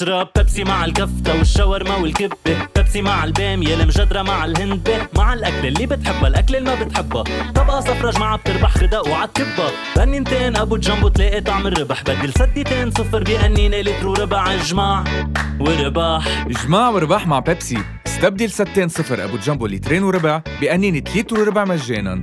اشرب بيبسي مع الكفتة والشاورما والكبة. بيبسي مع البامية المجدرة مع الهندبة مع الأكل اللي بتحبها الأكل اللي ما بتحبها. طبقة صفرة جماعة بتربح غداء وعالكبة بنينتين أبو جنبو تلاقي طعم الربح. بدل سديتين صفر بأنينة لتر وربع جماع ورباح جماع ورباح مع بيبسي. استبدل ستين صفر أبو جنبو لترين وربع بأنينة لتر وربع مجانا.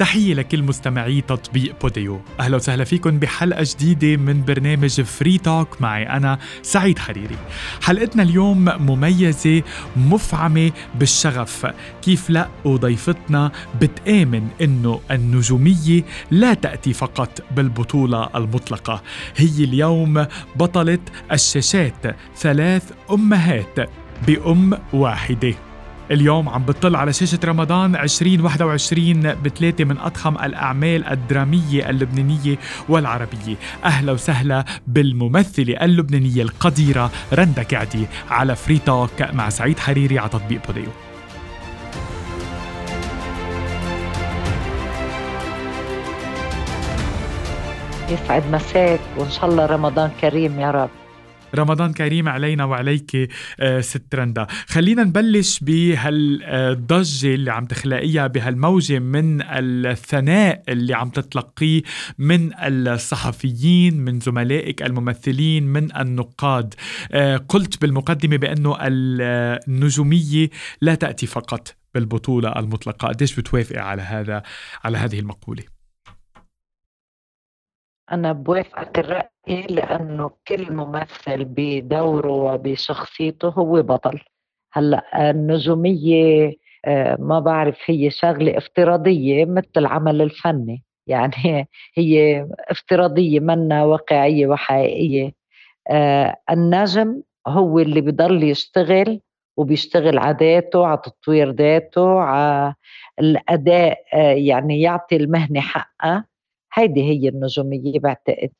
تحية لكل مستمعي تطبيق Podeo. أهلا وسهلا فيكم بحلقة جديدة من برنامج Free Talk معي أنا سعيد حريري. حلقتنا اليوم مميزة مفعمة بالشغف. كيف لا وضيفتنا بتآمن أنه النجومية لا تأتي فقط بالبطولة المطلقة. هي اليوم بطلة الشاشات ثلاث أمهات بأم واحدة. اليوم عم بتطل على شاشة رمضان 2021 بثلاثة من أضخم الأعمال الدرامية اللبنانية والعربية. أهلا وسهلا بالممثلة اللبنانية القديرة رندا كعدي على Free Talk مع سعيد حريري على تطبيق Podeo. يسعد مساك وإن شاء الله رمضان كريم يا رب. رمضان كريم علينا وعليك آه، ست رندا. خلينا نبلش بهالضجة اللي عم تخلقيها بهالموجة من الثناء اللي عم تتلقيه من الصحفيين من زملائك الممثلين من النقاد. آه، قلت بالمقدمة بأنه النجومية لا تأتي فقط بالبطولة المطلقة. قديش بتوافقي على هذا على هذه المقولة؟ أنا بوافقك الرأي لأنه كل ممثل بدوره وبشخصيته هو بطل. هلأ النجومية آه، ما بعرف هي شغلة افتراضية مثل العمل الفني. يعني هي افتراضية منا واقعية وحقيقية. آه، النجم هو اللي بضل يشتغل وبيشتغل على ذاته على تطوير ذاته على الأداء آه، يعني يعطي المهنة حقها هيدي هي النجومية بعتقد.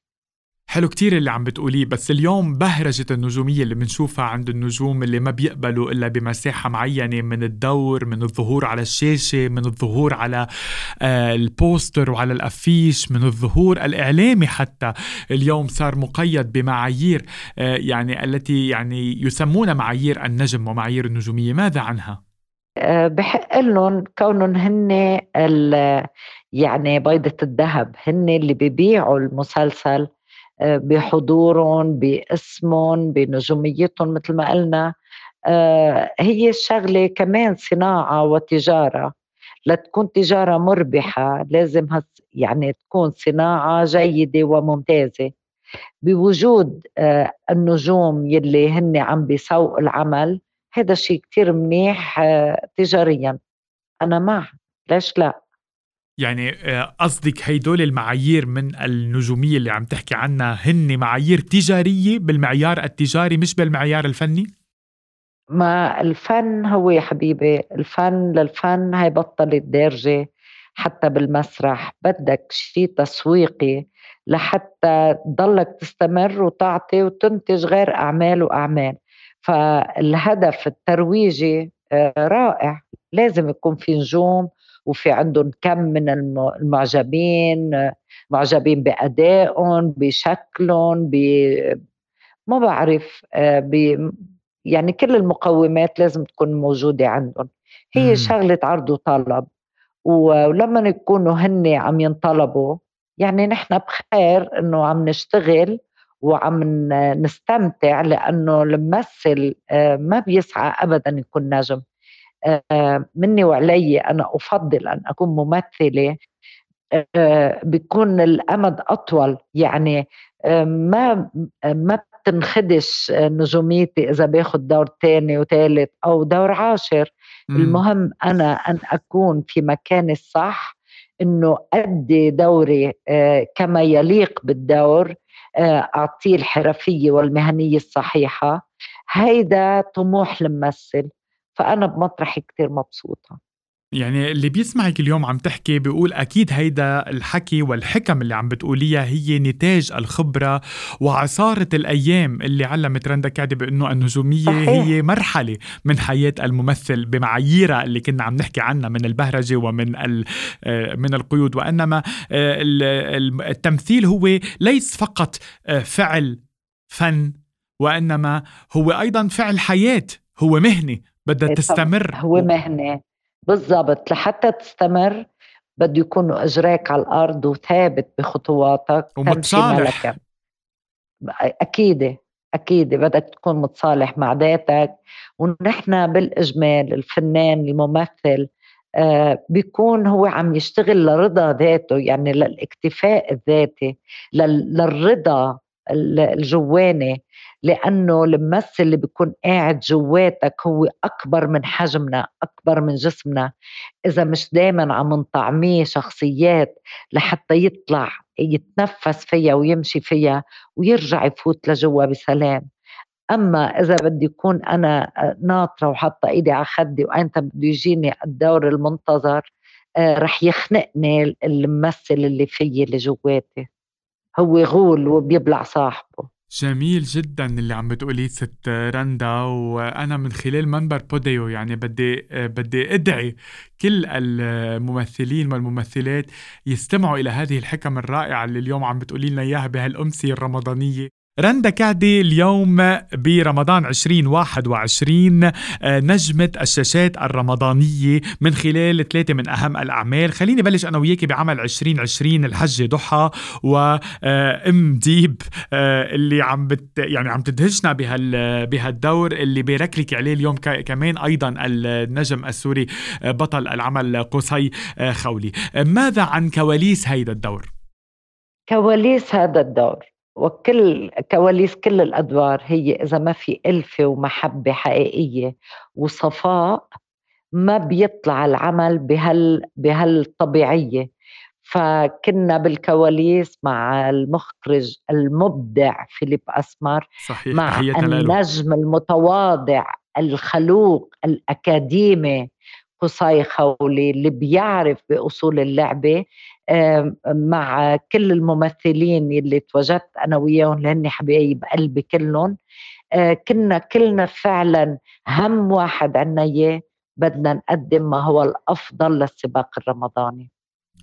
حلو كتير اللي عم بتقوليه بس اليوم بهرجة النجومية اللي بنشوفها عند النجوم اللي ما بيقبلوا إلا بمساحة معينة من الدور من الظهور على الشاشة من الظهور على آه البوستر وعلى الأفيش من الظهور الإعلامي حتى. اليوم صار مقيد بمعايير آه يعني التي يعني يسمون معايير النجم ومعايير النجومية. ماذا عنها؟ آه، بحق لهم كونهم هن يعني بيضة الذهب هن اللي بيبيعوا المسلسل آه، بحضورهم باسمهم بنجوميتهم مثل ما قلنا. آه، هي الشغلة كمان صناعة وتجارة. لتكون تجارة مربحة لازم يعني تكون صناعة جيدة وممتازة. بوجود النجوم يلي هن عم بيسوقوا العمل هذا شيء كتير منيح تجاريا. أنا مع. ليش لا؟ يعني آه، قصدك هيدول المعايير من النجومية اللي عم تحكي عنها هن معايير تجارية بالمعيار التجاري مش بالمعيار الفني؟ ما الفن هو يا حبيبي الفن للفن هي بطلت دارجة حتى بالمسرح. بدك شيء تسويقي لحتى تضلك تستمر وتعطي وتنتج غير أعمال وأعمال. فالهدف الترويجي آه، رائع. لازم يكون في نجوم وفي عندهم كم من المعجبين معجبين بأدائهم بشكلهم ب ما بعرف آه، ب يعني كل المقومات لازم تكون موجودة عندهم. هي مم. شغلة عرض وطلب. ولما يكونوا هن عم ينطلبوا يعني نحن بخير إنه عم نشتغل وعم نستمتع لأنه الممثل آه، ما بيسعى ابدا يكون نجم. آه، مني وعلي أنا أفضل أن أكون ممثلة آه، بيكون الأمد أطول. يعني ما ما بتنخدش نجوميتي إذا باخذ دور ثاني وثالث أو دور عاشر. مم. المهم أنا أن أكون في مكاني الصح إنه أدي دوري كما يليق بالدور. أعطيه الحرفية والمهنية الصحيحة. هيدا طموح الممثل فأنا بمطرحي كتير مبسوطة. يعني اللي بيسمعك اليوم عم تحكي بيقول أكيد هيدا الحكي والحكم اللي عم بتقوليها هي نتاج الخبرة وعصارة الأيام اللي علمت رندا كعدي بأنه النجومية صحيح. هي مرحلة من حياة الممثل بمعاييرها اللي كنا عم نحكي عنها من البهرجة ومن آه، من القيود. وإنما آه، التمثيل هو ليس فقط آه، فعل فن وإنما هو أيضا فعل حياة. هو مهنة بدها إيه، تستمر. هو مهنة. بالضبط لحتى تستمر بده يكون إجراك على الأرض وثابت بخطواتك ومتصالح. أكيد أكيد بدك تكون متصالح مع ذاتك. ونحن بالإجمال الفنان الممثل آه بيكون هو عم يشتغل لرضا ذاته يعني للإكتفاء الذاتي للرضا. الجواني لأنه الممثل اللي بيكون قاعد جواتك هو أكبر من حجمنا أكبر من جسمنا. إذا مش دايما عم نطعميه شخصيات لحتى يطلع يتنفس فيها ويمشي فيها ويرجع يفوت لجوا بسلام. أما إذا بدي يكون أنا ناطرة وحاطة إيدي على خدي وأنت بده يجيني الدور المنتظر آه، رح يخنقني الممثل اللي فيي اللي جواتي. هو غول وبيبلع صاحبه. جميل جدا اللي عم بتقوليه ست رندا وأنا من خلال منبر بوديو يعني بدي بدي أدعي كل الممثلين والممثلات يستمعوا إلى هذه الحكم الرائعة اللي اليوم عم بتقولي لنا إياها بهالأمسية الرمضانية. رندا كعدي اليوم برمضان 2021 آه، نجمة الشاشات الرمضانية من خلال ثلاثة من أهم الأعمال. خليني بلش أنا وياكي بعمل 2020 الحجة ضحى وأم ديب آه، اللي عم بت يعني عم تدهشنا بهال بهالدور اللي بيرك لك عليه اليوم كمان أيضا النجم السوري آه، بطل العمل قصي خولي. ماذا عن كواليس هيدا الدور؟ كواليس هذا الدور. وكل كواليس كل الأدوار هي إذا ما في ألفة ومحبة حقيقية وصفاء ما بيطلع العمل بهال بهالطبيعية. فكنا بالكواليس مع المخرج المبدع فيليب اسمر صحيح مع النجم المتواضع الخلوق الأكاديمي قصي خولي اللي بيعرف بأصول اللعبة. مع كل الممثلين اللي تواجدت أنا وياهم لأني حبايب قلبي كلهم. آه، كنا كلنا فعلا هم واحد عنا إياه بدنا نقدم ما هو الأفضل للسباق الرمضاني.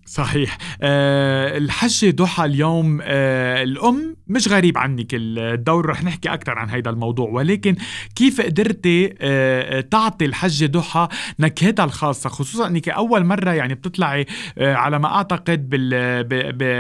صحيح. أه الحجة ضحى اليوم أه الأم مش غريب عنك الدور رح نحكي أكثر عن هذا الموضوع. ولكن كيف قدرتي أه تعطي الحجة ضحى نكهتها الخاصة؟ خصوصا أنك أول مرة يعني بتطلعي أه على ما أعتقد بال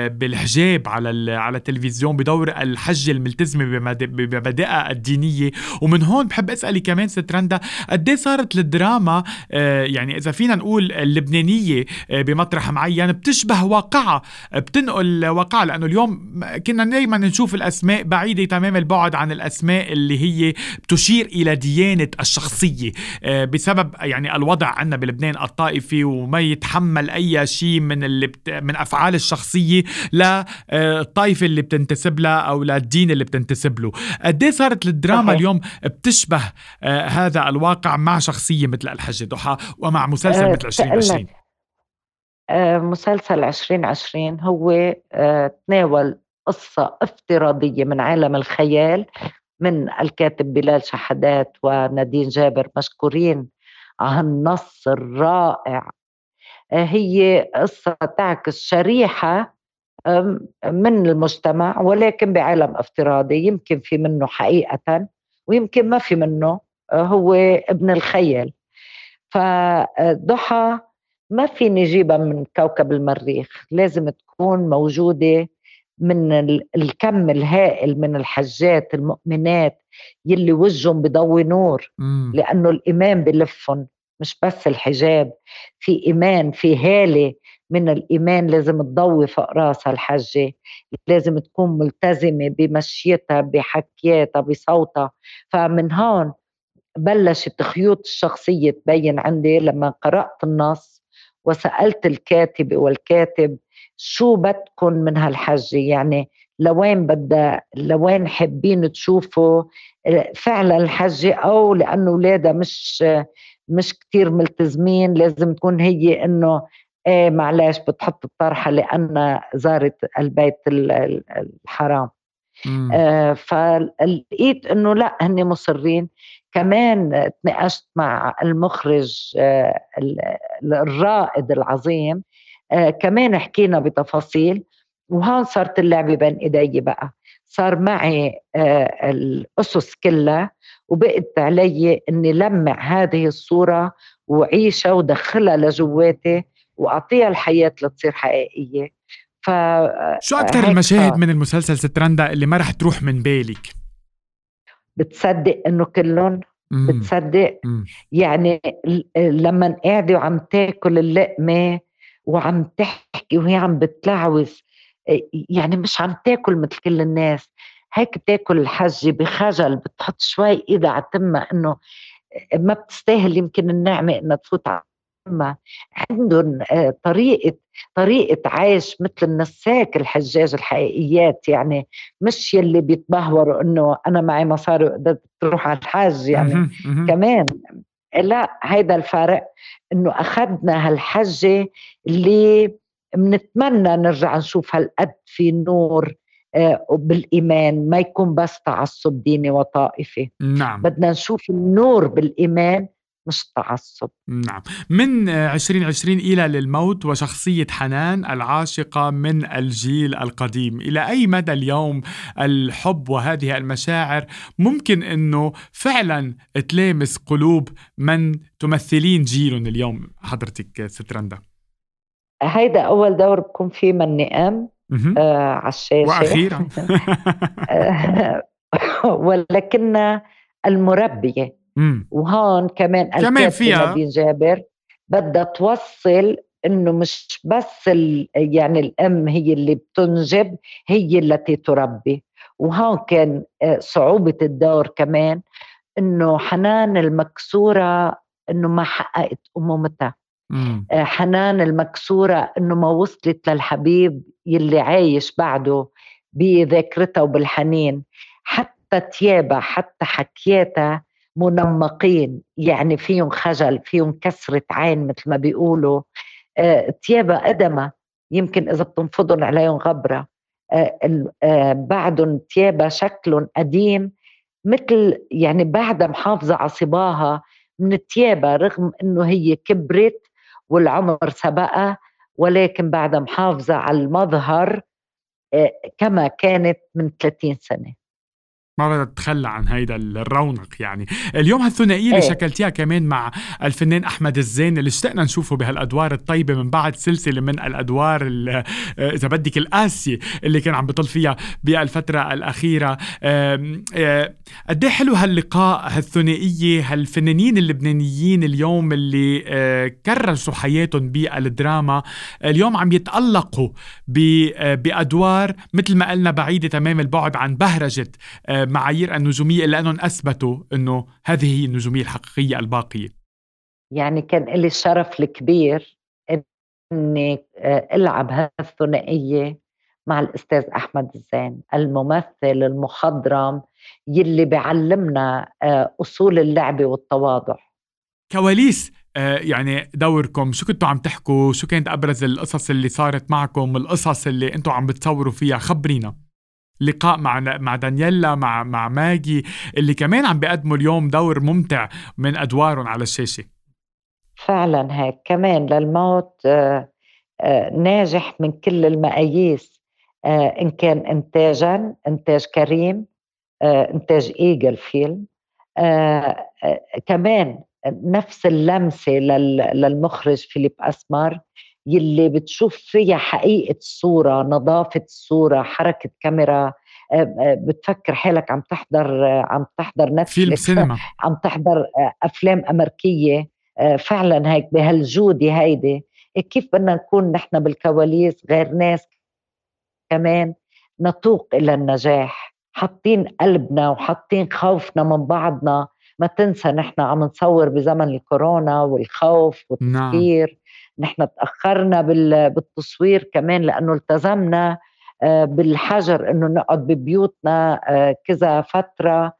بالحجاب على على التلفزيون بدور الحجة الملتزمة بمبادئها الدينية. ومن هون بحب أسألي كمان ست رندا قد صارت الدراما أه يعني إذا فينا نقول اللبنانية أه بمطرح معين بتشبه واقعة بتنقل واقعة لأنه اليوم كنا دايما نشوف الأسماء بعيدة تمام البعد عن الأسماء اللي هي بتشير إلى ديانة الشخصية. آه، بسبب يعني الوضع عندنا بلبنان الطائفي وما يتحمل أي شيء من اللي بت من أفعال الشخصية للطائفة اللي بتنتسب لها أو للدين اللي بتنتسب له. قد إيه صارت الدراما اليوم بتشبه آه، هذا الواقع مع شخصية مثل الحج ضحى ومع مسلسل آه، مثل 2020 آه، مسلسل 2020 هو آه، تناول قصة افتراضية من عالم الخيال من الكاتب بلال شحدات ونادين جابر مشكورين على النص الرائع. آه، هي قصة تعكس شريحة من المجتمع ولكن بعالم افتراضي يمكن في منه حقيقة ويمكن ما في منه هو ابن الخيال. فضحى ما في نجيبها من كوكب المريخ لازم تكون موجودة من الكم الهائل من الحجات المؤمنات يلي وجههم بضوي نور. مم. لأنه الإيمان بلفهم مش بس الحجاب. في إيمان في هالة من الإيمان لازم تضوي فوق راسها الحجة لازم تكون ملتزمة بمشيتها بحكياتها بصوتها. فمن هون بلشت خيوط الشخصية تبين عندي لما قرأت النص وسألت الكاتبة والكاتب شو بدكم من هالحجة يعني لوين بدها لوين حابين تشوفوا فعلا الحجة أو لأنه أولادها مش مش كتير ملتزمين لازم تكون هي إنه إيه معلش بتحط الطرحة لأن زارت البيت الحرام. آه فلقيت إنه لا هن مصرين. كمان تناقشت مع المخرج آه الرائد العظيم. آه كمان حكينا بتفاصيل وهون صارت اللعبة بين إيدي بقى. صار معي آه الأسس كلها وبقت علي إني لمع هذه الصورة وعيشها ودخلها لجواتي وأعطيها الحياة لتصير حقيقية. ف شو أكثر المشاهد من المسلسل سترندا اللي ما رح تروح من بالك؟ بتصدق إنه كلهم بتصدق. مم. يعني لما قاعدة وعم تاكل اللقمة وعم تحكي وهي عم بتلعوز يعني مش عم تاكل مثل كل الناس. هيك بتاكل الحجة بخجل بتحط شوي ايدها على تمها إنه ما بتستاهل يمكن النعمة إنها تفوت على تمها عندهم آه، طريقة طريقة عيش مثل النساك الحجاج الحقيقيات يعني مش يلي بيتبهوروا إنه أنا معي مصاري وقدرت تروح على الحج يعني كمان. لا هيدا الفرق إنه أخذنا هالحجة اللي بنتمنى نرجع نشوف هالقد في نور آه، بالايمان ما يكون بس تعصب ديني وطائفي. نعم. بدنا نشوف النور بالإيمان مش تعصب. نعم. من 2020 إلى للموت وشخصية حنان العاشقة من الجيل القديم. إلى أي مدى اليوم الحب وهذه المشاعر ممكن أنه فعلا تلامس قلوب من تمثلين جيلهم اليوم؟ حضرتك سترندا. هيدا أول دور بكون فيه من نئام آه على الشاشة وأخيرا ولكن المربية. وهون كمان كمان فيها؟ نبيل جابر بدها توصل إنه مش بس يعني الأم هي اللي بتنجب هي التي تربي. وهون كان آه، صعوبة الدور كمان إنه حنان المكسورة إنه ما حققت أمومتها. آه، حنان المكسورة إنه ما وصلت للحبيب يلي عايش بعده بذاكرتها وبالحنين. حتى تيابها حتى حكياتها منمقين يعني فيهم خجل فيهم كسرة عين مثل ما بيقولوا. آه تيابا قدمة يمكن إذا بتنفضن عليهم غبرة. آه آه بعدهم تيابا شكلهم قديم مثل يعني بعدها محافظة على صباها من تيابا رغم إنه هي كبرت والعمر سبقها ولكن بعدها محافظة على المظهر كما كانت من 30 سنة. ما بدها تتخلى عن هيدا الرونق يعني. اليوم هالثنائية اللي إيه. شكلتيها كمان مع الفنان أحمد الزين اللي اشتقنا نشوفه بهالأدوار الطيبة من بعد سلسلة من الأدوار إذا بدك القاسيه اللي كان عم بيطل فيها بالفترة الأخيرة. قد إيه حلو هاللقاء هالثنائية هالفنانين اللبنانيين اليوم اللي آه، كرسوا حياتهم بالدراما. اليوم عم يتألقوا بأدوار مثل ما قلنا بعيدة تمام البعد عن بهرجة آه، معايير النجومية الا أنهم أثبتوا إنه هذه هي النجومية الحقيقية الباقية. يعني كان لي الشرف الكبير إني آه، ألعب هالثنائية مع الأستاذ أحمد الزين الممثل المخضرم يلي بيعلمنا آه، أصول اللعبه والتواضع. كواليس يعني دوركم شو كنتوا عم تحكوا؟ شو كانت أبرز القصص اللي صارت معكم؟ القصص اللي أنتوا عم بتصوروا فيها؟ خبرينا. لقاء مع مع دانييلا مع مع ماجي اللي كمان عم بيقدموا اليوم دور ممتع من أدوارهم على الشاشه فعلا هيك. كمان للموت آه، آه، ناجح من كل المقاييس آه، إن كان انتاجا إنتاج كريم إنتاج إيجل فيلم كمان نفس اللمسة للمخرج فيليب أسمر يلي بتشوف فيها حقيقة الصورة نظافة الصورة حركة كاميرا آه، آه، بتفكر حالك عم تحضر آه، عم تحضر نتفليكس فيلم سينما. عم تحضر أفلام أمريكية فعلا هيك بهالجودة هيدي. كيف بدنا نكون نحن بالكواليس غير ناس كمان؟ نتوق إلى النجاح. حاطين قلبنا وحاطين خوفنا من بعضنا. ما تنسى نحن عم نصور بزمن الكورونا والخوف والتفكير. نعم. نحن تأخرنا بالتصوير كمان لأنه التزمنا آه، بالحجر إنه نقعد ببيوتنا آه، كذا فترة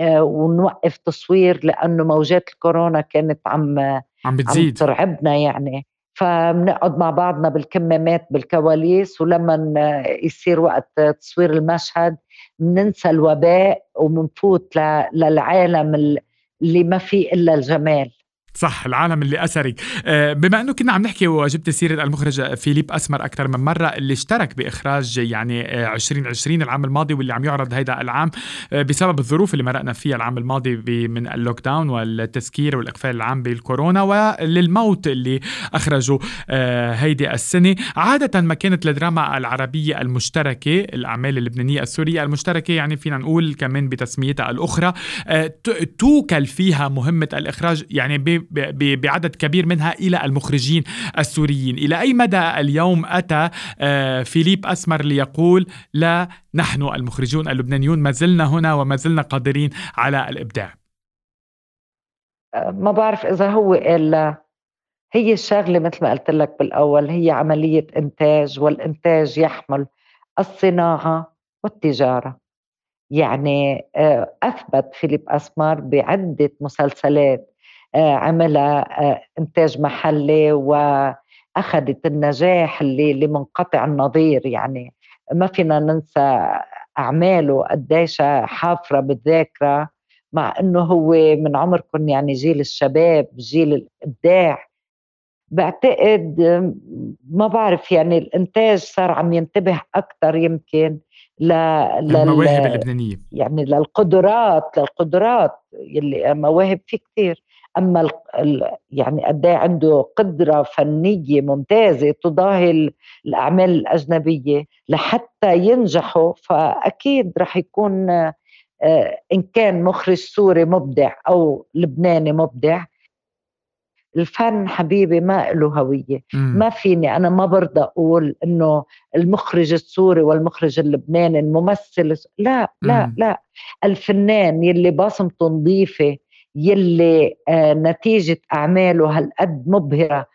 آه، ونوقف تصوير لأنه موجات الكورونا كانت عم عم بتزيد. عم ترعبنا يعني. فبنقعد مع بعضنا بالكمامات بالكواليس ولما يصير وقت تصوير المشهد بننسى الوباء وبنفوت للعالم اللي ما فيه إلا الجمال. صح العالم اللي اثرك آه، بما أنه كنا عم نحكي وجبت سيرة المخرج فيليب أسمر أكثر من مرة اللي اشترك بإخراج يعني 2020 آه، العام الماضي واللي عم يعرض هيدا العام آه، بسبب الظروف اللي مرقنا فيها العام الماضي من ال lockdown والتسكير والإقفال العام بالكورونا وللموت اللي اخرجوا هيدي السنة. عادة ما كانت الدراما العربية المشتركة الأعمال اللبنانية السورية المشتركة يعني فينا نقول كمان بتسميتها الأخرى توكل فيها مهمة الإخراج يعني بعدد كبير منها إلى المخرجين السوريين، إلى أي مدى اليوم أتى آه، فيليب أسمر ليقول لا نحن المخرجون اللبنانيون ما زلنا هنا وما زلنا قادرين على الإبداع؟ ما بعرف إذا هو قال هي الشغلة مثل ما قلت لك بالأول هي عملية إنتاج والإنتاج يحمل الصناعة والتجارة يعني آه، أثبت فيليب أسمر بعدة مسلسلات عملها آه، إنتاج محلي وأخذت النجاح اللي اللي منقطع النظير. يعني ما فينا ننسى أعماله قديش حافرة بالذاكرة مع إنه هو من عمركم يعني جيل الشباب جيل الإبداع. بعتقد ما بعرف يعني الإنتاج صار عم ينتبه أكثر يمكن ل للمواهب اللبنانية. يعني للقدرات للقدرات يلي مواهب في كثير أما ال ال يعني قد إيه عنده قدرة فنية ممتازة تضاهي الأعمال الأجنبية لحتى ينجحوا فأكيد رح يكون آه، إن كان مخرج سوري مبدع أو لبناني مبدع الفن حبيبي ما له هوية مم. ما فيني أنا ما برضى أقول إنه المخرج السوري والمخرج اللبناني الممثل لا لا مم. لا الفنان يلي بصمته نظيفة يلي آه، نتيجة أعماله هالقد مبهرة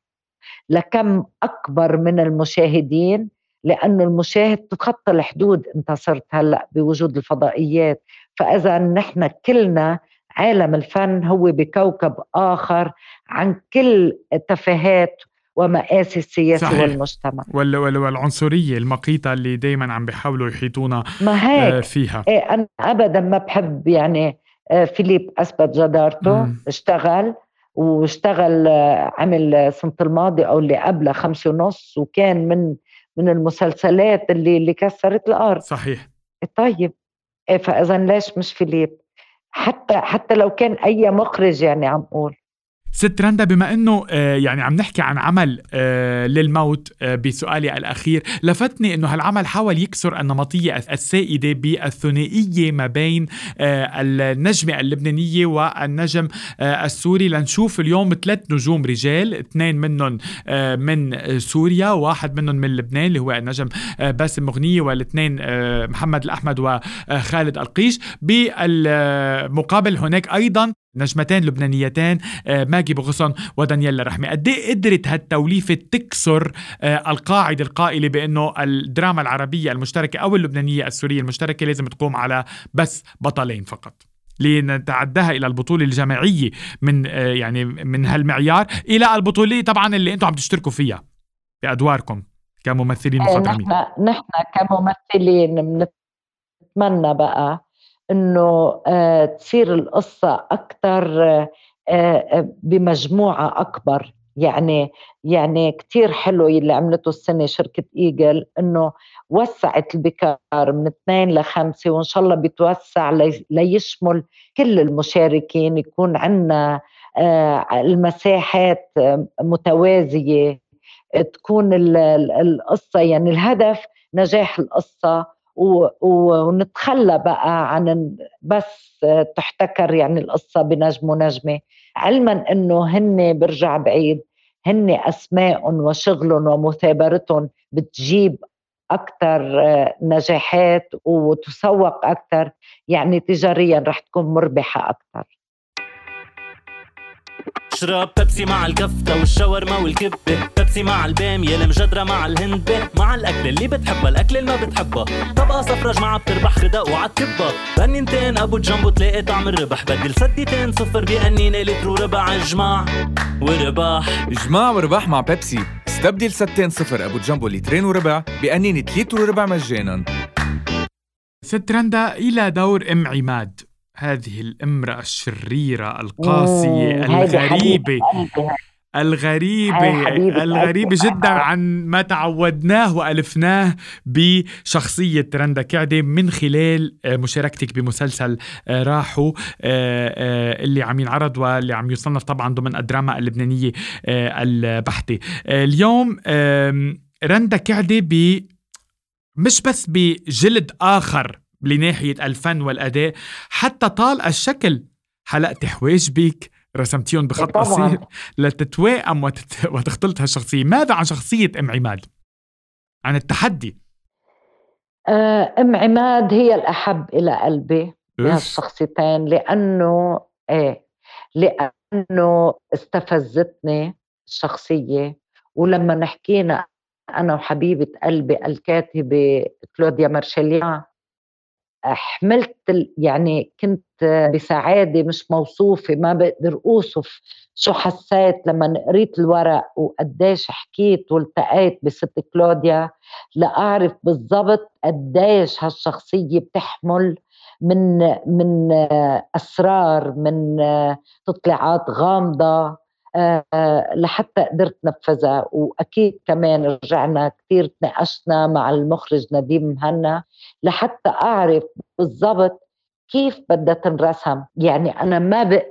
لكم أكبر من المشاهدين لأنه المشاهد تتخطى الحدود أنت صرت هلأ بوجود الفضائيات فإذا نحن كلنا عالم الفن هو بكوكب آخر عن كل تفاهات ومآسي السياسة صحيح. والمجتمع وال والعنصرية المقيتة اللي دايما عم بيحاولوا يحيطونا ما هيك. آه، فيها إيه أنا أبدا ما بحب يعني فيليب اثبت جدارته مم. اشتغل واشتغل آه، عمل سنة الماضي أو اللي قبلها خمسة ونص وكان من من المسلسلات اللي اللي كسرت الأرض. صحيح. طيب إيه، فاذا ليش مش فيليب؟ حتى حتى لو كان أي مخرج يعني عم أقول ست رندا بما إنه آه، يعني عم نحكي عن عمل آه، للموت آه، بسؤالي الأخير لفتني إنه هالعمل حاول يكسر النمطية السائدة بالثنائية ما بين النجمة اللبنانية والنجم السوري. لنشوف اليوم ثلاث نجوم رجال اثنين منهم من سوريا واحد منهم من لبنان اللي هو النجم باسم مغنية والاثنين محمد الأحمد وخالد القيش. بالمقابل هناك أيضا نجمتين لبنانيتين آه، ماجي بغصن ودانييلا رحمي قد إيه قدرت هالتوليفة تكسر آه، القاعدة القائلة بأنه الدراما العربية المشتركة أو اللبنانية السورية المشتركة لازم تقوم على بس بطلين فقط. لنتعداها إلى البطولة الجماعية من آه، يعني من هالمعيار إلى البطولة طبعا اللي أنتم عم تشتركوا فيها بأدواركم كممثلين مخضرمين نحن نحن كممثلين بنتمنى بقى إنه آه، تصير القصة أكثر آه، آه، بمجموعة أكبر. يعني يعني كثير حلو اللي عملته السنة شركة إيجل إنه وسعت البكار من اثنين لخمسة وإن شاء الله بتوسع ليشمل كل المشاركين يكون عندنا المساحات متوازية تكون القصة يعني الهدف نجاح القصة. ونتخلى بقى عن بس تحتكر يعني القصة بنجم ونجمة علما إنه هن برجع بعيد هن اسماء وشغلهم ومثابرتهم بتجيب أكثر نجاحات وتسوق أكثر يعني تجاريا رح تكون مربحة أكثر اشرب بيبسي مع الكفتة والشاورما والكبة. بيبسي مع البامية المجدرة مع الهندبة مع الأكل اللي بتحبها الأكل اللي ما بتحبها طبقة صفرة معها بتربح خدق وعالكبة بنينتين أبو جنبو تلاقي طعم الربح. بدل سديتين صفر بأنينة لتر وربع اجمع ورباح إجماع ورباح مع بيبسي. استبدل ستين صفر أبو جنبو لترين وربع بقنينة لتر وربع مجانا. ست رندا إلى دور أم عماد. هذه الامرأة الشريرة القاسية الغريبة الغريبة الغريبة جدا عن ما تعودناه وألفناه بشخصية رندا كعدة من خلال آه، مشاركتك بمسلسل آه، راحوا آه، اللي عم ينعرض واللي عم يصنف طبعا ضمن الدراما اللبنانية البحتة. اليوم رندا كعدة ب مش بس بجلد آخر لناحية الفن والأداء حتى طال الشكل. حلقت حواجبك رسمتيهم بخط قصير. لتتوائم وتت... وتختلط هالشخصية. ماذا عن شخصية أم عماد؟ عن التحدي. آه، أم عماد هي الأحب إلى قلبي بهالشخصيتين لأنه إيه لأنه استفزتني الشخصية. ولما نحكينا أنا وحبيبة قلبي الكاتبة كلوديا مارشاليان حملت يعني كنت بسعادة مش موصوفة ما بقدر أوصف شو حسيت لما قريت الورق وقديش حكيت والتقيت بست كلوديا لأعرف بالضبط قديش هالشخصية بتحمل من من أسرار من تطلعات غامضة. لحتى قدرت نفذها. وأكيد كمان رجعنا كثير تناقشنا مع المخرج نديم مهنا لحتى أعرف بالضبط كيف بدها تنرسم. يعني أنا ما بق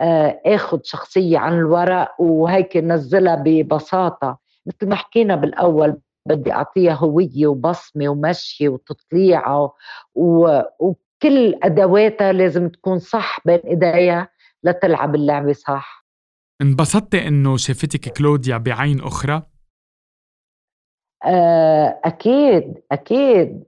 آه، آخذ شخصية عن الورق وهيك نزلها ببساطة. مثل ما حكينا بالأول بدي أعطيها هوية وبصمة ومشي وتطليعة وكل أدواتها لازم تكون صح بين إيديها لتلعب اللعبة صح. انبسطتي إنه شافتك كلوديا بعين أخرى؟ آه، أكيد أكيد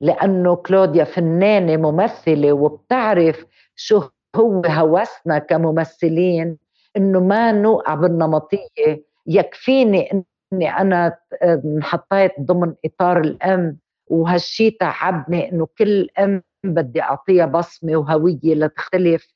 لأنه كلوديا فنانة ممثلة وبتعرف شو هو هوسنا كممثلين إنه ما نوقع بالنمطية يكفيني إني أنا انحطيت ضمن إطار الأم وهالشي تعبني إنه كل أم بدي أعطيها بصمة وهوية لتختلف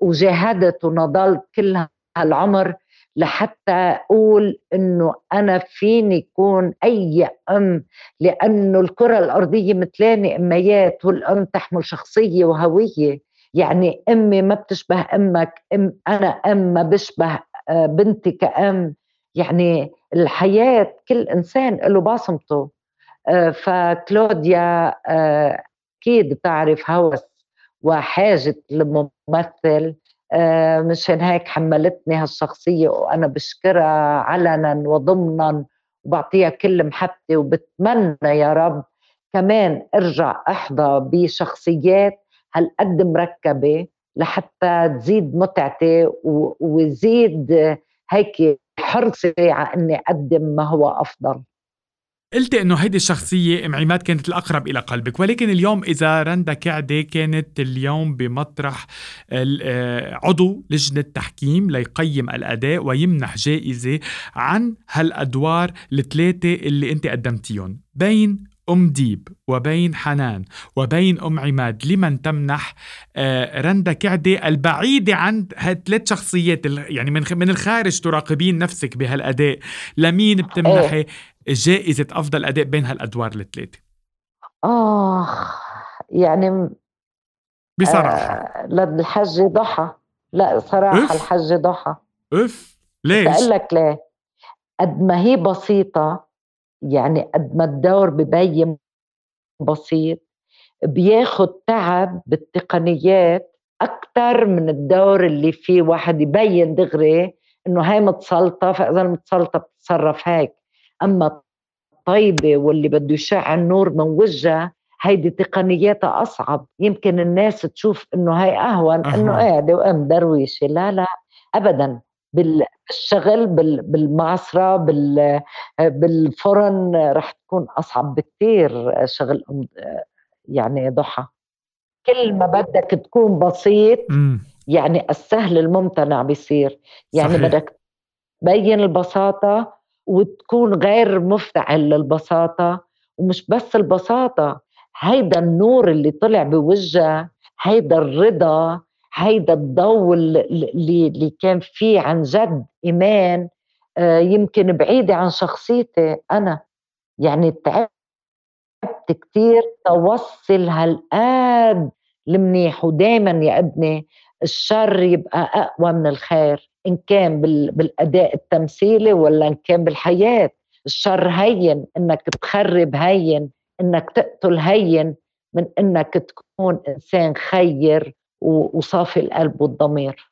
وجاهدت ونضلت كل هالعمر لحتى أقول إنه أنا فيني كون أي أم لأنه الكرة الأرضية مثلاني أميات والأم تحمل شخصية وهوية. يعني أمي ما بتشبه أمك أم أنا أم ما بشبه آه، بنتي كأم. يعني الحياة كل إنسان له بصمته. آه، فكلوديا آه، أكيد بتعرف هوس وحاجة الممثل. مشان هيك حملتني هالشخصية وأنا بشكرها علنا وضمنا وبعطيها كل محبتي وبتمنى يا رب كمان أرجع أحظى بشخصيات هالقد مركبة لحتى تزيد متعتي ويزيد هيك حرصي على إني أقدم ما هو أفضل. قلتي إنه هيدي الشخصية ام عماد كانت الأقرب إلى قلبك ولكن اليوم إذا رندا كعدة كانت اليوم بمطرح آه، عضو لجنة تحكيم ليقيم الأداء ويمنح جائزة عن هالأدوار الثلاثة اللي أنت قدمتيهم بين أم ديب وبين حنان وبين أم عماد لمن تمنح آه، رندا كعدة البعيدة عن هالثلاث شخصيات يعني من من الخارج تراقبين نفسك بهالأداء لمين بتمنحي. جائزة أفضل أداء بين هالأدوار الثلاثة؟ آه يعني بصراحة آه للحج ضحى لا صراحة أف؟ الحج ضحى اف ليش؟ بقول لك ليه قد ما هي بسيطة يعني قد ما الدور ببين بسيط بياخد تعب بالتقنيات أكثر من الدور اللي فيه واحد يبين دغري إنه هاي متسلطة فإذا المتسلطة بتتصرف هيك أما الطيبة واللي بده يشع النور من وجهها هيدي تقنياتها أصعب. يمكن الناس تشوف إنه هاي أهون إنه قاعدة وام درويشة. لا لا ابدا. بالشغل بالمعصرة بالفرن رح تكون أصعب بكثير شغل يعني ضحى. كل ما بدك تكون بسيط يعني السهل الممتنع بيصير. يعني صحيح. بدك تبين البساطة وتكون غير مفتعل للبساطة ومش بس البساطة هيدا النور اللي طلع بوجهها هيدا الرضا هيدا الضوء اللي, اللي كان فيه عن جد إيمان آه، يمكن بعيدة عن شخصيتي أنا. يعني تعبت كتير توصل هالقد المنيح ودايما يا ابني الشر يبقى أقوى من الخير. إن كان بالأداء التمثيلي ولا إن كان بالحياة. الشر هين إنك تخرب هين إنك تقتل هين من إنك تكون إنسان خير وصافي القلب والضمير.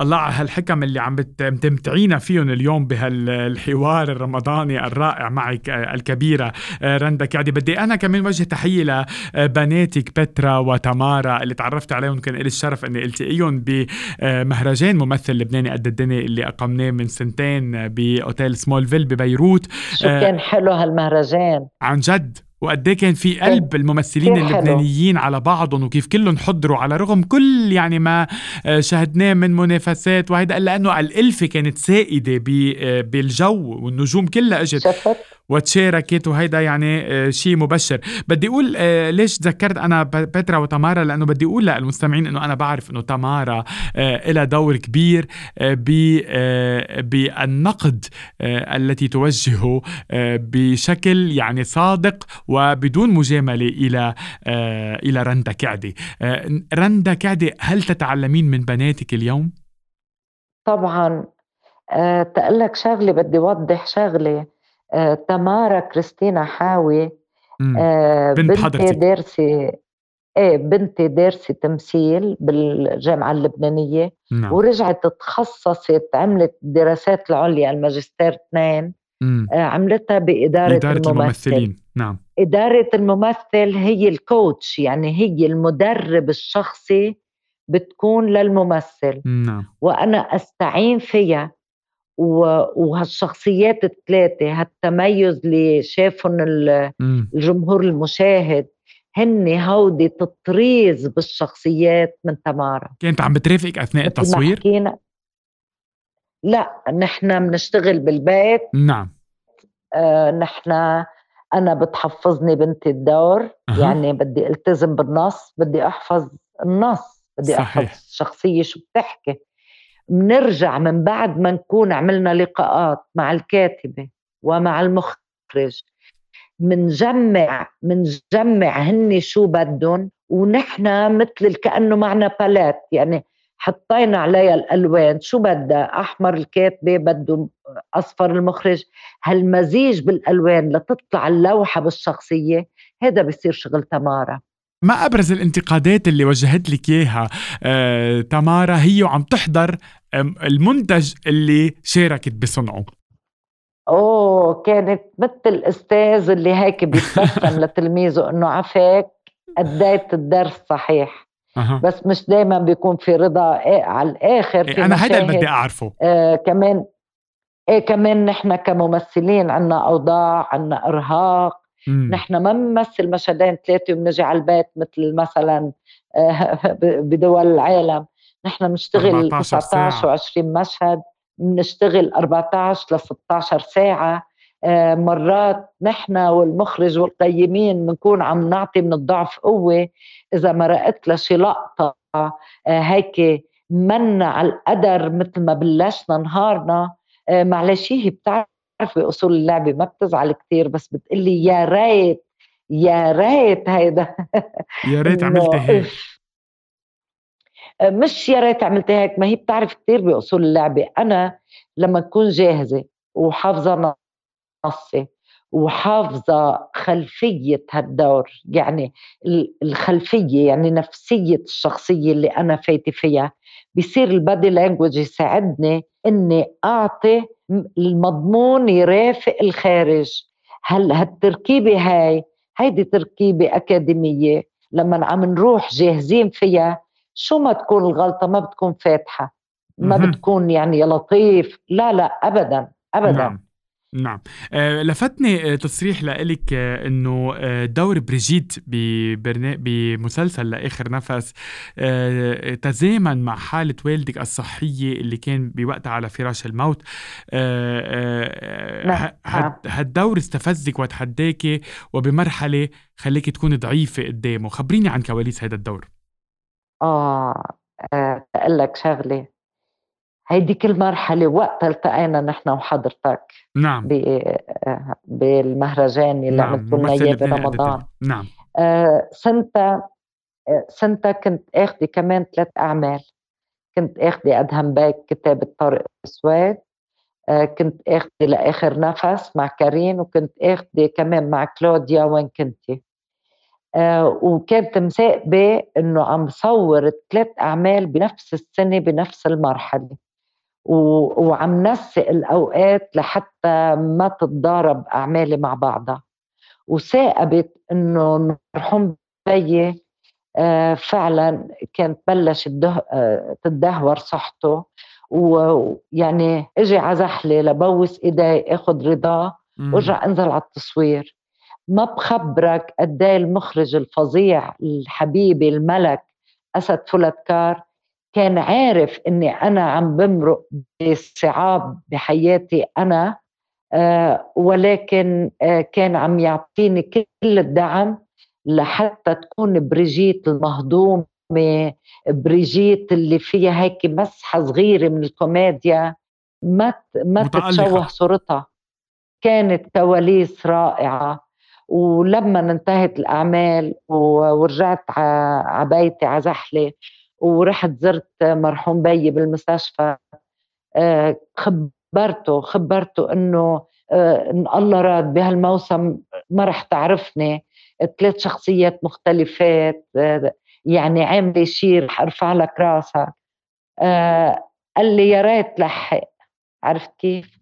الله على هالحكم اللي عم بتمتعينا فيهم اليوم بهالحوار الرمضاني الرائع معك آه، الكبيرة. آه، رندا كعدي بدي أنا كمان وجه تحية لبناتك بترا وتمارا اللي تعرفت عليهم. كان لي الشرف أني التقيهم بمهرجان ممثل لبناني قد الدنيا اللي أقمناه من سنتين بأوتيل سمولفيل ببيروت. شو كان حلو هالمهرجان. عن جد. وقد إيه كان في قلب الممثلين اللبنانيين على بعضهم وكيف كلهم حضروا على رغم كل يعني ما آه، شاهدناه من منافسات وهيدا لأنه الإلفة كانت سائدة آه، بالجو والنجوم كلها إجت. وتشاركت وهيدا يعني آه، شيء مبشر. بدي أقول آه، ليش تذكرت أنا بترا وتمارا؟ لأنه بدي أقول للمستمعين إنه أنا بعرف إنه تمارا آه، لها دور كبير بالنقد التي توجهه بشكل يعني صادق وبدون مجاملة إلى إلى رندا كعدي. رندا كعدي هل تتعلمين من بناتك اليوم؟ طبعا. تقلك شغلة بدي اوضح شغلة. تمارا كريستينا حاوي آه، بنت بنتي حضرتك دارسة إيه بنتي دارسة تمثيل بالجامعة اللبنانية نعم. ورجعت تخصصت عملت الدراسات العليا الماجستير اثنين آه عملتها بإدارة, إدارة الممثل. الممثلين نعم إدارة الممثل هي الكوتش يعني هي المدرب الشخصي بتكون للممثل نعم. وأنا أستعين فيها وهالشخصيات الثلاثة هالتميز اللي شافهم الجمهور المشاهد هن هودي تطريز بالشخصيات من تمارا. كانت عم بترافقك أثناء التصوير؟ لا نحن بنشتغل بالبيت. نعم. آه نحن أنا بتحفظني بنتي الدور. أه. يعني بدي التزم بالنص بدي أحفظ النص بدي صحيح. أحفظ الشخصيه شو بتحكي. بنرجع من بعد ما نكون عملنا لقاءات مع الكاتبة ومع المخرج منجمع منجمع هن شو بدهم ونحن مثل كأنه معنا بالات يعني حطينا عليها الألوان شو بدها أحمر الكاتبة بده أصفر المخرج هالمزيج بالألوان لتطلع اللوحة بالشخصية هذا بصير شغل تمارا. ما أبرز الانتقادات اللي وجهت لك إياها آه، تمارا هي وعم تحضر المنتج اللي شاركت بصنعه. أوه كانت مثل الأستاذ اللي هيك بيتبسم لتلميذه إنه عفاك أديت الدرس صحيح. أه. بس مش دائما بيكون في رضا إيه على الآخر في أنا هيدا اللي بدي أعرفه. آه كمان إيه كمان نحن كممثلين عنا أوضاع عنا إرهاق. نحن ما بنمثل مشهدين ثلاثة وبنجي على البيت مثل مثلا آه، بدول العالم. نحن بنشتغل 19 و20 مشهد بنشتغل 14 ل 16 ساعة. آه، مرات نحن والمخرج والقيمين بنكون عم نعطي من الضعف قوة. إذا مرقت لشي لقطة آه، هيك منا على القدر مثل ما بلشنا نهارنا. معلش هي بتعرف بتعرف باصول اللعبه ما بتزعل كثير بس بتقلي يا ريت يا ريت هيدا يا ريت عملت هيك. مش يا ريت عملت هيك ما هي بتعرف كثير بأصول اللعبه أنا لما أكون جاهزة وحافظة نصي وحافظة خلفية هالدور يعني الخلفية يعني نفسية الشخصية اللي أنا فايتة فيها بصير البادي لانجوج يساعدني إني أعطي المضمون يرافق الخارج. هل هالتركيبة هاي هيدي تركيبة أكاديمية لما عم نروح جاهزين فيها شو ما تكون الغلطة ما بتكون فاتحة. ما بتكون يعني لطيف. لا لا أبدا أبدا. نعم. نعم. آه لفتني آه، تصريح لإلك آه إنه دور بريجيت بمسلسل لآخر نفس تزامن مع حالة والدك الصحية اللي كان بوقتها على فراش الموت. نعم. هالدور استفزك وتحداك وبمرحلة خليك تكون ضعيفة قدامه. خبريني عن كواليس هذا الدور. آه, أقول لك شغلة. هيديك المرحلة وقتها التقينا نحن وحضرتك نعم. بالمهرجان اللي نعم. عملتوا لنا اياه برمضان نعم. آه سنتها آه سنتها كنت اخذي كمان ثلاث أعمال. كنت اخذي أدهم بيك كتابة طارق سواد آه كنت اخذي لآخر نفس مع كريم وكنت اخذي كمان مع كلوديا وين كنتي. آه وكانت مساقبة إنه عم صور ثلاث أعمال بنفس السنة بنفس المرحلة. وعم نسق الأوقات لحتى ما تتضارب أعمالي مع بعضها. وثاقبت إنه المرحوم بيي آه فعلا كانت بلش آه تدهور صحته. ويعني إجي على زحلة لبوس إيدي آخذ رضاه وأرجع أنزل على التصوير. ما بخبرك قد إيه المخرج الفظيع الحبيبي الملك أسد فلتكار كان عارف إني أنا عم بمرق بصعاب بحياتي أنا آه ولكن آه كان عم يعطيني كل الدعم لحتى تكون بريجيت المهضومة بريجيت اللي فيها هيك مسحة صغيرة من الكوميديا. ما ما تتشوه صورتها. كانت كواليس رائعة. ولما انتهت الأعمال ورجعت على بيتي على زحلة ورحت زرت مرحوم بيي بالمستشفى. آه، خبرته خبرته إنه آه، إن الله راد بهالموسم ما رح تعرفني. ثلاث شخصيات مختلفات آه، يعني عاملة شيء رح أرفع لك راسك. قال لي يا ريت لحق عرفت كيف؟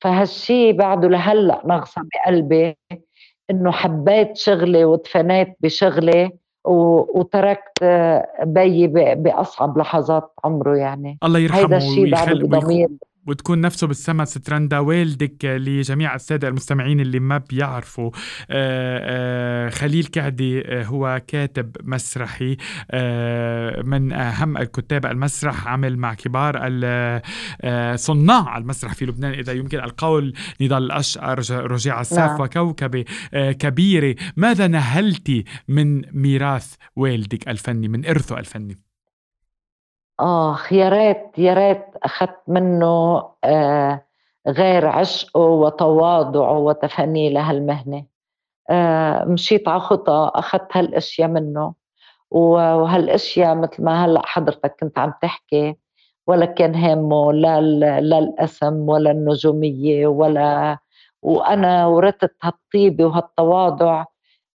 فهالشي بعده لهلأ نغصه بقلبي إنه حبيت شغلي وتفنيت بشغلي. وتركت بيي بأصعب لحظات عمره يعني. الله يرحمه هيدا الشيء بضمير. وتكون نفسه بالسما سترندا والدك لجميع السادة المستمعين اللي ما بيعرفوا آه، آه، خليل كعدي آه، هو كاتب مسرحي من أهم الكتاب المسرح عمل مع كبار صناع المسرح في لبنان إذا يمكن القول نضال الأشقر الساف نعم. وكوكبة كبيرة ماذا نهلتي من ميراث والدك الفني من إرثه الفني؟ آخ يا ريت يا ريت أخذت منه آه غير عشقه وتواضعه وتفانيه لهالمهنة. آه مشيت على خطى أخذت هالأشياء منه. وهالأشياء مثل ما هلأ حضرتك كنت عم تحكي ولا كان هامه لا لا الأسم ولا النجومية ولا وأنا ورثت هالطيبة وهالتواضع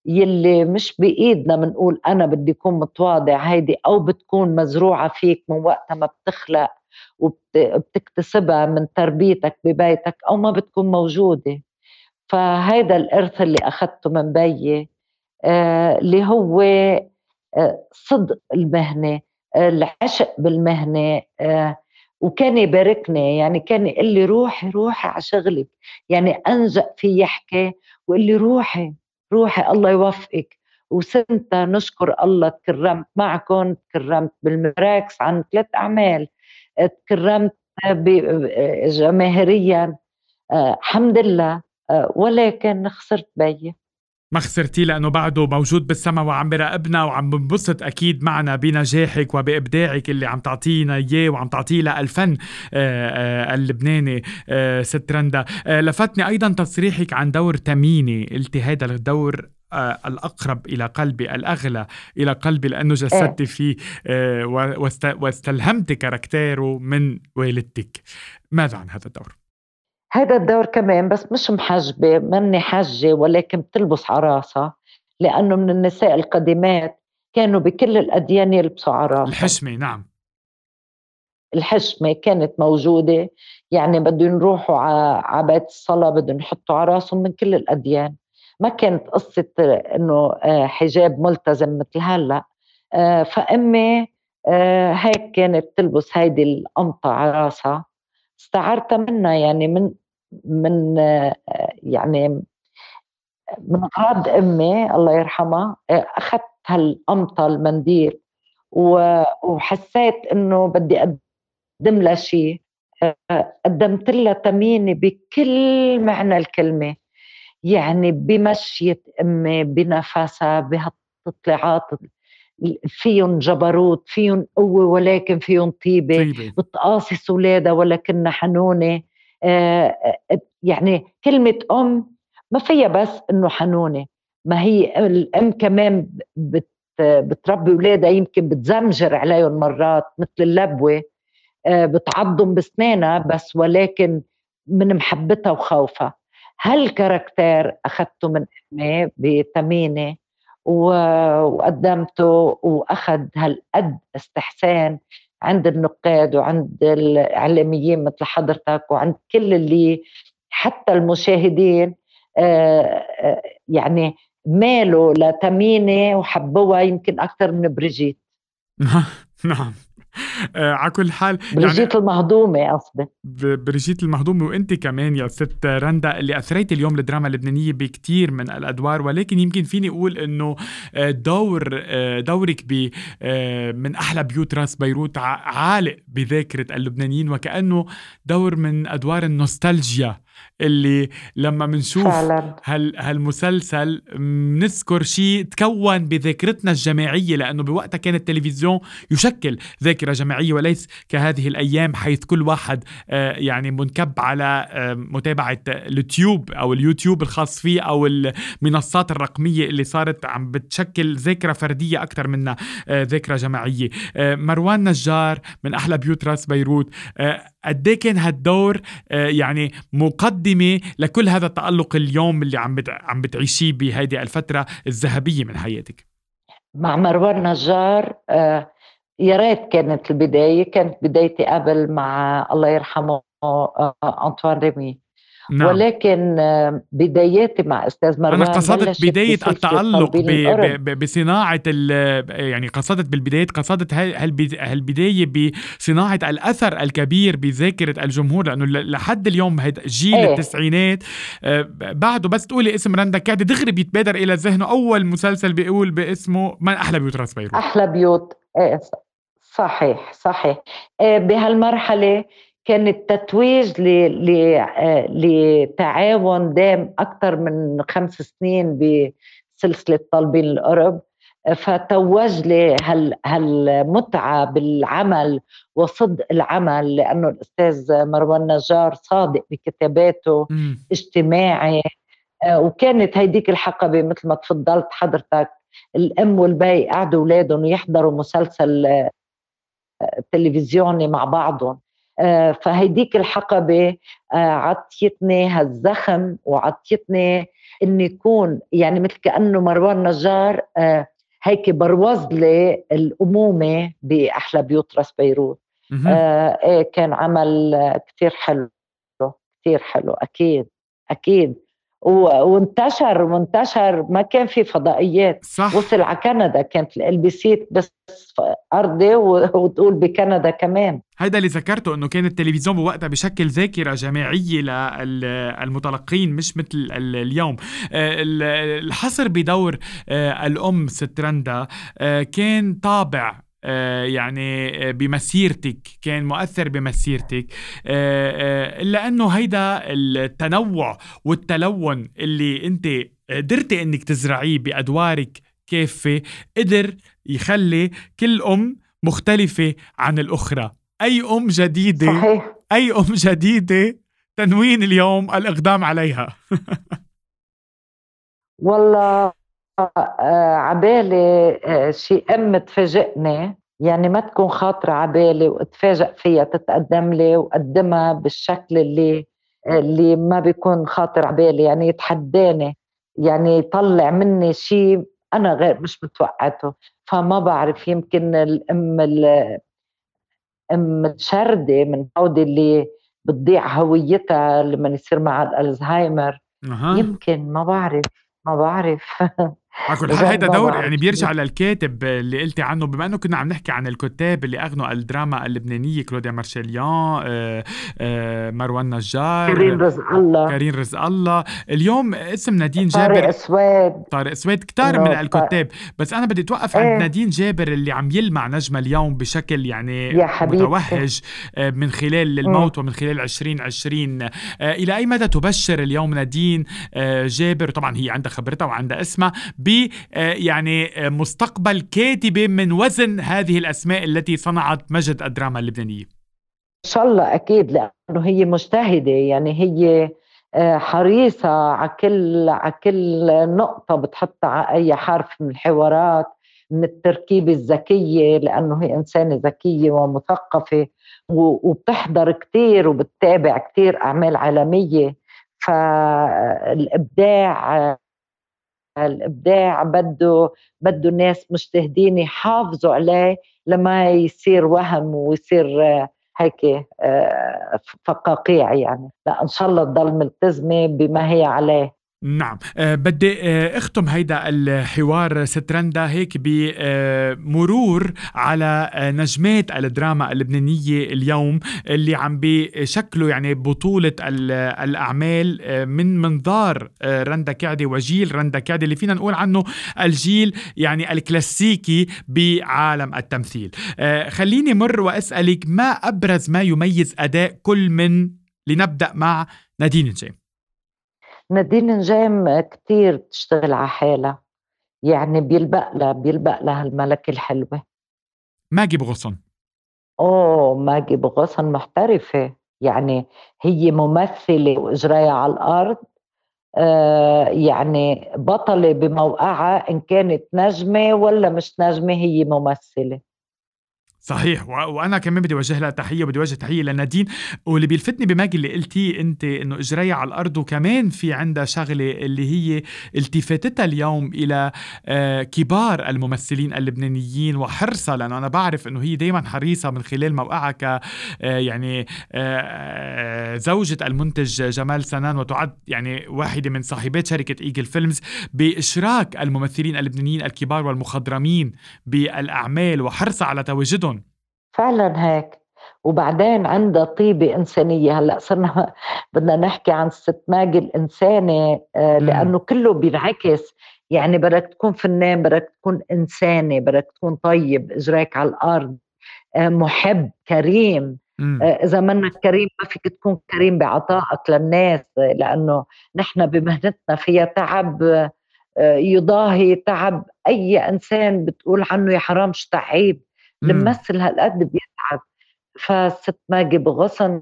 يلي مش بإيدنا بنقول أنا بدي أكون متواضع هيدي أو بتكون مزروعة فيك من وقتها ما بتخلق وبتكتسبها من تربيتك ببيتك أو ما بتكون موجودة. فهيدا الإرث اللي اخذته من بيي آه اللي هو آه صدق المهنة آه العشق بالمهنة وكان يباركني. يعني كان يقول لي روحي روحي على شغلك. يعني انجأ في يحكي ويقول لي روحي. روحي الله يوفقك. وسنتا نشكر الله تكرمت معكم تكرمت بالمراكس عن ثلاث أعمال. تكرمت جماهيريا. آه، الحمد لله. آه، ولكن خسرت بيي ما خسرتيه لأنه بعده موجود بالسما وعم براقبنا وعم بنبسط أكيد معنا بنجاحك وبإبداعك اللي عم تعطينا إياه وعم تعطيه للفن آه، اللبناني ست رندا لفتني أيضا تصريحك عن دور تميني قلتي هذا الدور آه الأقرب إلى قلبي الأغلى إلى قلبي لأنه جسدت. فيه آه واستلهمت كاركتيره من والدتك ماذا عن هذا الدور؟ هذا الدور كمان بس مش محجبة مني حجة ولكن بتلبس على راسها لأنه من النساء القديمات كانوا بكل الأديان يلبسوا على راسها الحشمة نعم. الحشمة كانت موجودة يعني بدهم يروحوا على بيت الصلاة بدهم يحطوا على راسهم من كل الأديان. ما كانت قصة إنه آه، حجاب ملتزم مثل هلأ. آه، فأمي آه، هيك كانت تلبس هيدي القمطة على راسها استعرتها منها يعني من من يعني من غرض أمي الله يرحمها أخذت هالقمطه المنديل وحسيت إنه بدي أقدم لها شيء قدمت لها تميني بكل معنى الكلمة يعني بمشية أمي بنفسها بهالتطلعات. فيهم جبروت فيهم قوة ولكن فيهم طيبة, طيبة. بتقاصص أولادها ولكنها حنونة. يعني كلمة أم ما فيها بس إنه حنونة ما هي الأم كمان بت بتربي أولادها يمكن بتزمجر عليهم مرات مثل اللبوة آه بتعضهم بسنانها بس ولكن من محبتها وخوفها. هالكاركتير أخذته من أمي بتمينة وقدمته وأخذ هالقد استحسان عند النقاد وعند الاعلاميين مثل حضرتك وعند كل اللي حتى المشاهدين آه، آه، يعني مالوا لتمينه وحبوها يمكن أكثر من بريجيت. نعم آه على كل حال بريجيت يعني المهضومة قصدي. بريجيت المهضومة وأنت كمان يا ست رندا اللي أثريت اليوم الدراما اللبنانية بكتير من الأدوار ولكن يمكن فيني أقول إنه آه، دور آه، دورك ب آه، من أحلى بيوت راس بيروت عالق بذاكرة اللبنانيين وكأنه دور من أدوار النوستالجيا. اللي لما منشوف هال هالمسلسل بنذكر شيء تكون بذاكرتنا الجماعية لأنه بوقتها كان التلفزيون يشكل ذاكرة جماعية وليس كهذه الأيام حيث كل واحد آه، يعني منكب على آه، متابعة اليوتيوب أو اليوتيوب الخاص فيه أو المنصات الرقمية اللي صارت عم بتشكل ذاكرة فردية أكثر منها آه، ذاكرة جماعية. مروان نجار من أحلى بيوت راس بيروت قد إيه كان هالدور يعني مقدمة لكل هذا التألق اليوم اللي عم عم بتعيشيه بهيدي الفترة الذهبية من حياتك؟ مع مروان نجار آه يا ريت كانت البداية كانت بدايتي قبل مع الله يرحمه آه أنطوان ريمي. نعم. ولكن آه، بداياتي مع أستاذ مروان أنا قصدت بداية التالق بصناعة يعني قصدت بالبدايات قصدت هالبدايه بصناعة الأثر الكبير بذاكرة الجمهور لأنه لحد اليوم هيدا جيل إيه. التسعينات آه، بعده بس تقولي اسم رندا كعدي دغري بيتبادر إلى ذهنه. أول مسلسل بيقول باسمه من أحلى بيوت راس بيروت؟ أحلى بيوت. إيه صحيح صحيح. إيه بهالمرحلة كان التتويج آه، لتعاون دام أكثر من خمس سنين بسلسلة طالبين القرب فتوج لي هال هالمتعة بالعمل وصدق العمل لأنه الأستاذ مروان نجار صادق بكتاباته م. اجتماعي آه، وكانت هيديك الحقبة مثل ما تفضلت حضرتك الأم والبي قعدوا أولادهم يحضروا مسلسل آه، تلفزيوني مع بعضهم فهيديك الحقبة آه، عطيتني هالزخم وعطيتني إني يكون يعني مثل كأنه مروان نجار آه، هيك بروز لي الأمومة بأحلى بيوت راس بيروت إيه كان عمل كتير حلو كتير حلو أكيد أكيد. وانتشر وانتشر ما كان في فضائيات. صح. وصل على كندا كانت ال بي سي بس أرضي وتقول بكندا كمان. هيدا اللي ذكرته إنه كان التلفزيون بوقتها بشكل ذاكرة جماعية للمتلقين مش مثل اليوم. آه، الحصر بدور آه، الأم ست رندا آه، كان طابع يعني آه، بمسيرتك كان مؤثر بمسيرتك. آه، إلا أنه هيدا التنوع والتلون اللي أنت قدرتي إنك تزرعيه بأدوارك كافة قدر يخلي كل أم مختلفة عن الأخرى. أي أم جديدة صحيح. أي أم جديدة تنوين اليوم الإقدام عليها. والله آه، عبالي آه، شي ام تفاجئني. يعني ما تكون خاطرة عبالي واتفاجئ فيها تتقدم لي وقدمها بالشكل اللي اللي ما بيكون خاطر عبالي. يعني يتحداني يعني يطلع مني شيء أنا غير مش متوقعته. فما بعرف يمكن الأم أم شردة من هودي اللي بتضيع هويتها لما يصير معها الألزهايمر. أه. يمكن ما بعرف ما بعرف. على كل حال هيدا دور يعني بيرجع للكاتب اللي قلتي عنه بما إنه كنا عم نحكي عن الكتاب اللي أغنوا الدراما اللبنانية كلوديا مارشاليان آه، آه، مروان نجار كريم رزق الله. كريم رزق الله. اليوم اسم نادين جابر طارق سويد. طارق سويد. كتار من الكتاب. بس أنا بدي اتوقف عند إيه؟ نادين جابر اللي عم يلمع نجمة اليوم بشكل يعني يا حبيبي. متوهج آه، من خلال الموت ومن خلال 2020 إلى أي مدى تبشر اليوم نادين جابر؟ وطبعا هي عندها خبرتها وعندها اسمها. ب يعني مستقبل كاتبه من وزن هذه الأسماء التي صنعت مجد الدراما اللبنانيه إن شاء الله أكيد لأنه هي مجتهدة يعني هي آه، حريصة على كل على كل نقطة بتحطها على أي حرف من الحوارات من التركيبة الذكية لأنه هي إنسانة ذكية ومثقفة وبتحضر كثير وبتتابع كثير أعمال عالمية. فالابداع الإبداع بده بده الناس مجتهدين يحافظوا عليه لما يصير وهم ويصير آه، هيك آه، فقاقيع يعني. لا إن شاء الله تضل ملتزمة بما هي عليه. نعم. أه بدي أه أختم هيدا الحوار سترندا هيك بمرور على أه نجمات الدراما اللبنانية اليوم اللي عم بشكلوا يعني بطولة الأعمال من منظار رندا كعدي وجيل رندا كعدي اللي فينا نقول عنه الجيل يعني الكلاسيكي بعالم التمثيل. أه خليني مر وأسألك ما أبرز ما يميز أداء كل من لنبدأ مع نادين الجيم؟ نادين نجام كتير بتشتغل على حالها. يعني بيلبق لها بيلبق لها الملكة الحلوة. ماجي بغصن. اوه ماجي بغصن محترفة. يعني هي ممثلة وإجرايها على الأرض. آه يعني بطلة بموقعها إن كانت نجمة ولا مش نجمة هي ممثلة. صحيح. وأنا كمان بدي أوجه لها تحية بدي أوجه تحية لنادين. واللي بيلفتني بماجي اللي قلتيه أنت إنه إجريها على الأرض وكمان في عندها شغلة اللي هي التفاتتها اليوم إلى آه، كبار الممثلين اللبنانيين وحرصها لأنه أنا بعرف إنه هي دائما حريصة من خلال موقعها ك آه، يعني آه، زوجة المنتج جمال سنان وتعد يعني واحدة من صاحبات شركة إيجل فيلمز بإشراك الممثلين اللبنانيين الكبار والمخضرمين بالأعمال وحرصها على تواجدهم فعلا هيك. وبعدين عندها طيبة إنسانية. هلأ صرنا بدنا نحكي عن ست ماجي الإنسانة آه، لأنه كله بينعكس. يعني بدك تكون فنان بدك تكون إنسانة بدك تكون طيب إجراك على الأرض آه، محب كريم. آه، إذا منك كريم ما فيك تكون كريم بعطائك للناس لأنه نحن بمهنتنا فيها تعب يضاهي تعب. أي إنسان بتقول عنه يا حرام تعيب؟ الممثل هالقد بيتعب فست ماجي بغصن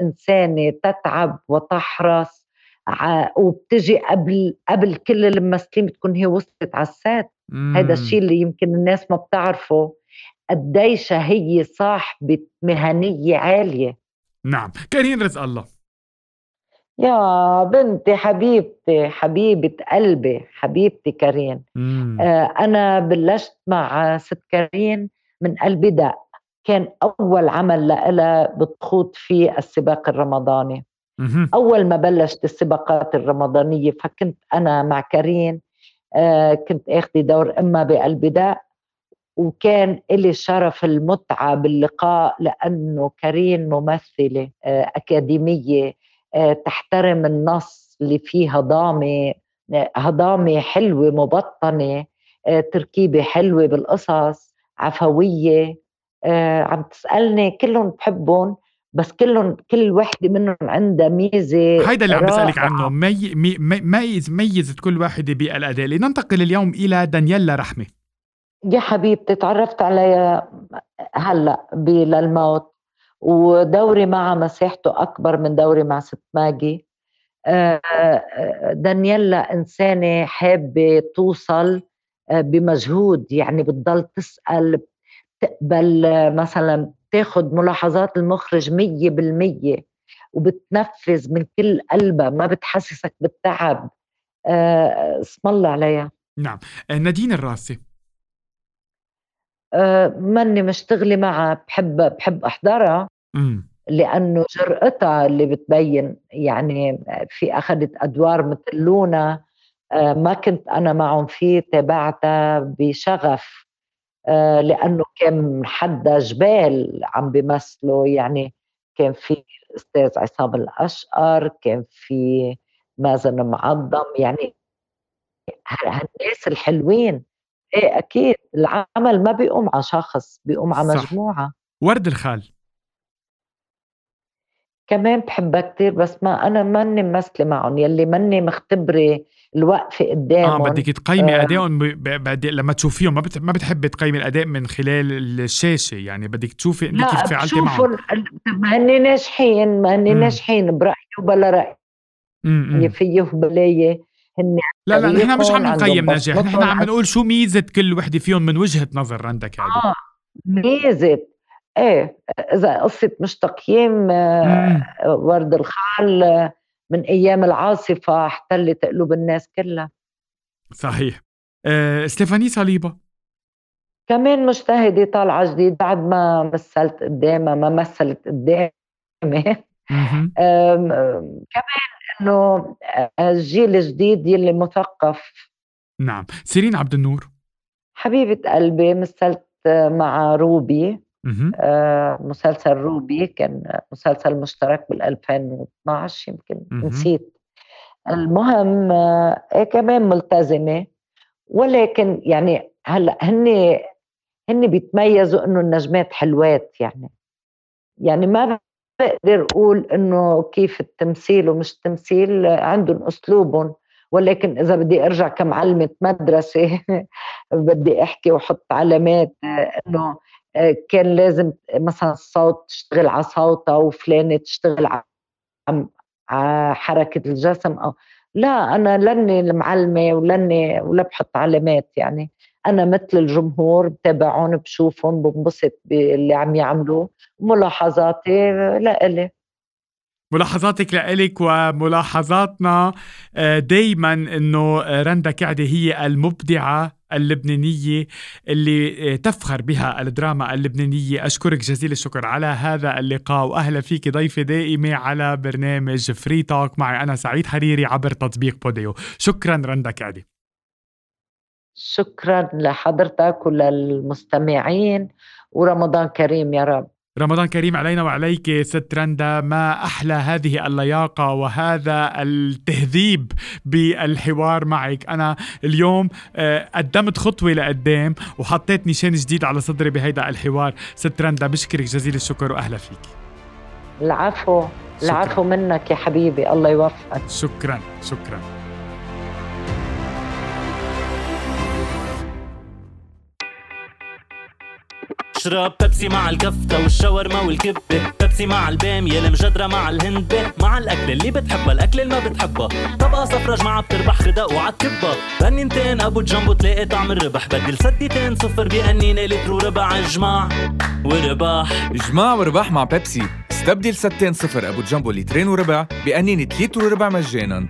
إنسانة تتعب وتحرص وبتجي قبل قبل كل الممثلين بتكون هي وصلت على السات هذا الشيء اللي يمكن الناس ما بتعرفه قديش هي صاحبة مهنية عالية. نعم. كريم رزق الله. يا بنتي حبيبتي حبيبة قلبي حبيبتي كريم. آه أنا بلشت مع ست كريم من البدء كان أول عمل لها بتخوض فيه السباق الرمضاني. أول ما بلشت السباقات الرمضانية فكنت أنا مع كريم آه كنت آخذ دور إما بالبداء وكان لي شرف المتعة باللقاء لأنه كريم ممثلة آه أكاديمية آه تحترم النص اللي فيه هضامة آه، هضامة حلوة مبطنة آه، تركيبة حلوة بالقصص. عفوية آه عم تسألني كلهم بحبهم بس كلهم كل وحدة منهم عندها ميزة هيدا اللي عم بسألك عنه مي مي ميز ميزت كل واحدة بالاداء لننتقل اليوم إلى دانييلا رحمة. يا حبيبتي تعرفت عليها هلأ للموت ودوري معها مساحته أكبر من دوري مع ست ماجي. آه، آه، دانييلا إنسانة حابة توصل بمجهود يعني بتضل تسأل بتقبل مثلا تاخد ملاحظات المخرج مية بالمية وبتنفذ من كل قلبها ما بتحسسك بالتعب. آه، اسم الله عليها. نعم. آه، نادين الراسي. ماني مشتغلة معها بحب بحب أحضرها. لأنه جرأتها اللي بتبين يعني في أخذت أدوار مثل لونا. آه، ما كنت أنا معهم فيه تابعتها بشغف آه، لأنه كان حدا جبال عم بيمثلوا. يعني كان في الأستاذ عصام الأشقر كان في مازن معظم. يعني هالناس الحلوين. إيه أكيد العمل ما بيقوم على شخص بيقوم على مجموعة. ورد الخال. كمان بحبها كتير بس ما أنا ماني ممثلة معهم. يلي ماني مختبرة الوقفه قدامهم آه بدك تقيمي آه. ادائهم ب... لما تشوفيهم ما بت... ما بتحبي تقيمي الأداء من خلال الشاشة يعني بدك تشوفي انت كيف فعلتي معهم. ما هني ناجحين ما هني ناجحين برأيي وبلا رأي. يعني فيه بلايه هن لا لا نحن مش عم نقيم نجاح نحن عم نقول شو ميزة كل وحدة فيهم من وجهة نظر يعني آه ميزة. إيه إذا قصة مش تقييم آه، ورد الخال آه، من أيام العاصفة احتلت قلوب الناس كلها. صحيح. أه ستيفاني صليبة. كمان مجتهدة طالعة جديد بعد ما مثلت قدامها ما مثلت قدامي. كمان إنه الجيل الجديد يلي مثقف. نعم. سيرين عبد النور. حبيبة قلبي مثلت مع روبي. آه مسلسل روبي كان مسلسل مشترك بال 2012 يمكن نسيت. المهم آه كمان ملتزمة ولكن يعني هلأ هن هن بيتميزوا إنه النجمات حلوات يعني. يعني ما بقدر أقول إنه كيف التمثيل ومش تمثيل عندهم أسلوبهم. ولكن إذا بدي أرجع كمعلمة مدرسة بدي أحكي وأحط علامات إنه كان لازم مثلا الصوت تشتغل على صوتها وفلانة تشتغل على حركة الجسم أو لا أنا لاني المعلمة ولاني ولا بحط علامات يعني. أنا مثل الجمهور بتابعهم بشوفهم بنبسط باللي عم يعملوه. ملاحظاتي لإلي ملاحظاتك لإلك وملاحظاتنا آه، دايما إنه رندا كعدي هي المبدعة اللبنانية اللي آه، تفخر بها الدراما اللبنانية. أشكرك جزيل الشكر على هذا اللقاء وأهلا فيك ضيفة دائمة على برنامج Free Talk معي أنا سعيد حريري عبر تطبيق Podeo. شكرا رندا كعدي شكرا لحضرتك وللمستمعين ورمضان كريم يا رب. رمضان كريم علينا وعليك ست رندا ما أحلى هذه اللياقة وهذا التهذيب بالحوار معك. أنا اليوم آه، قدمت خطوة لقدام وحطيت نشان جديد على صدري بهيدا الحوار. ست رندا بشكرك جزيل الشكر وأهلا فيك. العفو العفو منك يا حبيبي الله يوفقك. شكرا شكرا. اشرب بيبسي مع الكفتة والشاورما والكبة. بيبسي مع البامية المجدرة مع الهندبة مع الأكل اللي بتحبها الأكل اللي ما بتحبها. طبقة صفرة معها بتربح خدق وعالكبة بنينتين أبو جنبو تلاقي طعم الربح. بدل سديتين صفر بأنينة لتر وربع إجماع. ورباح إجماع ورباح مع بيبسي. استبدل ستين صفر أبو جنبو لترين وربع بأنينة لتر وربع مجانا.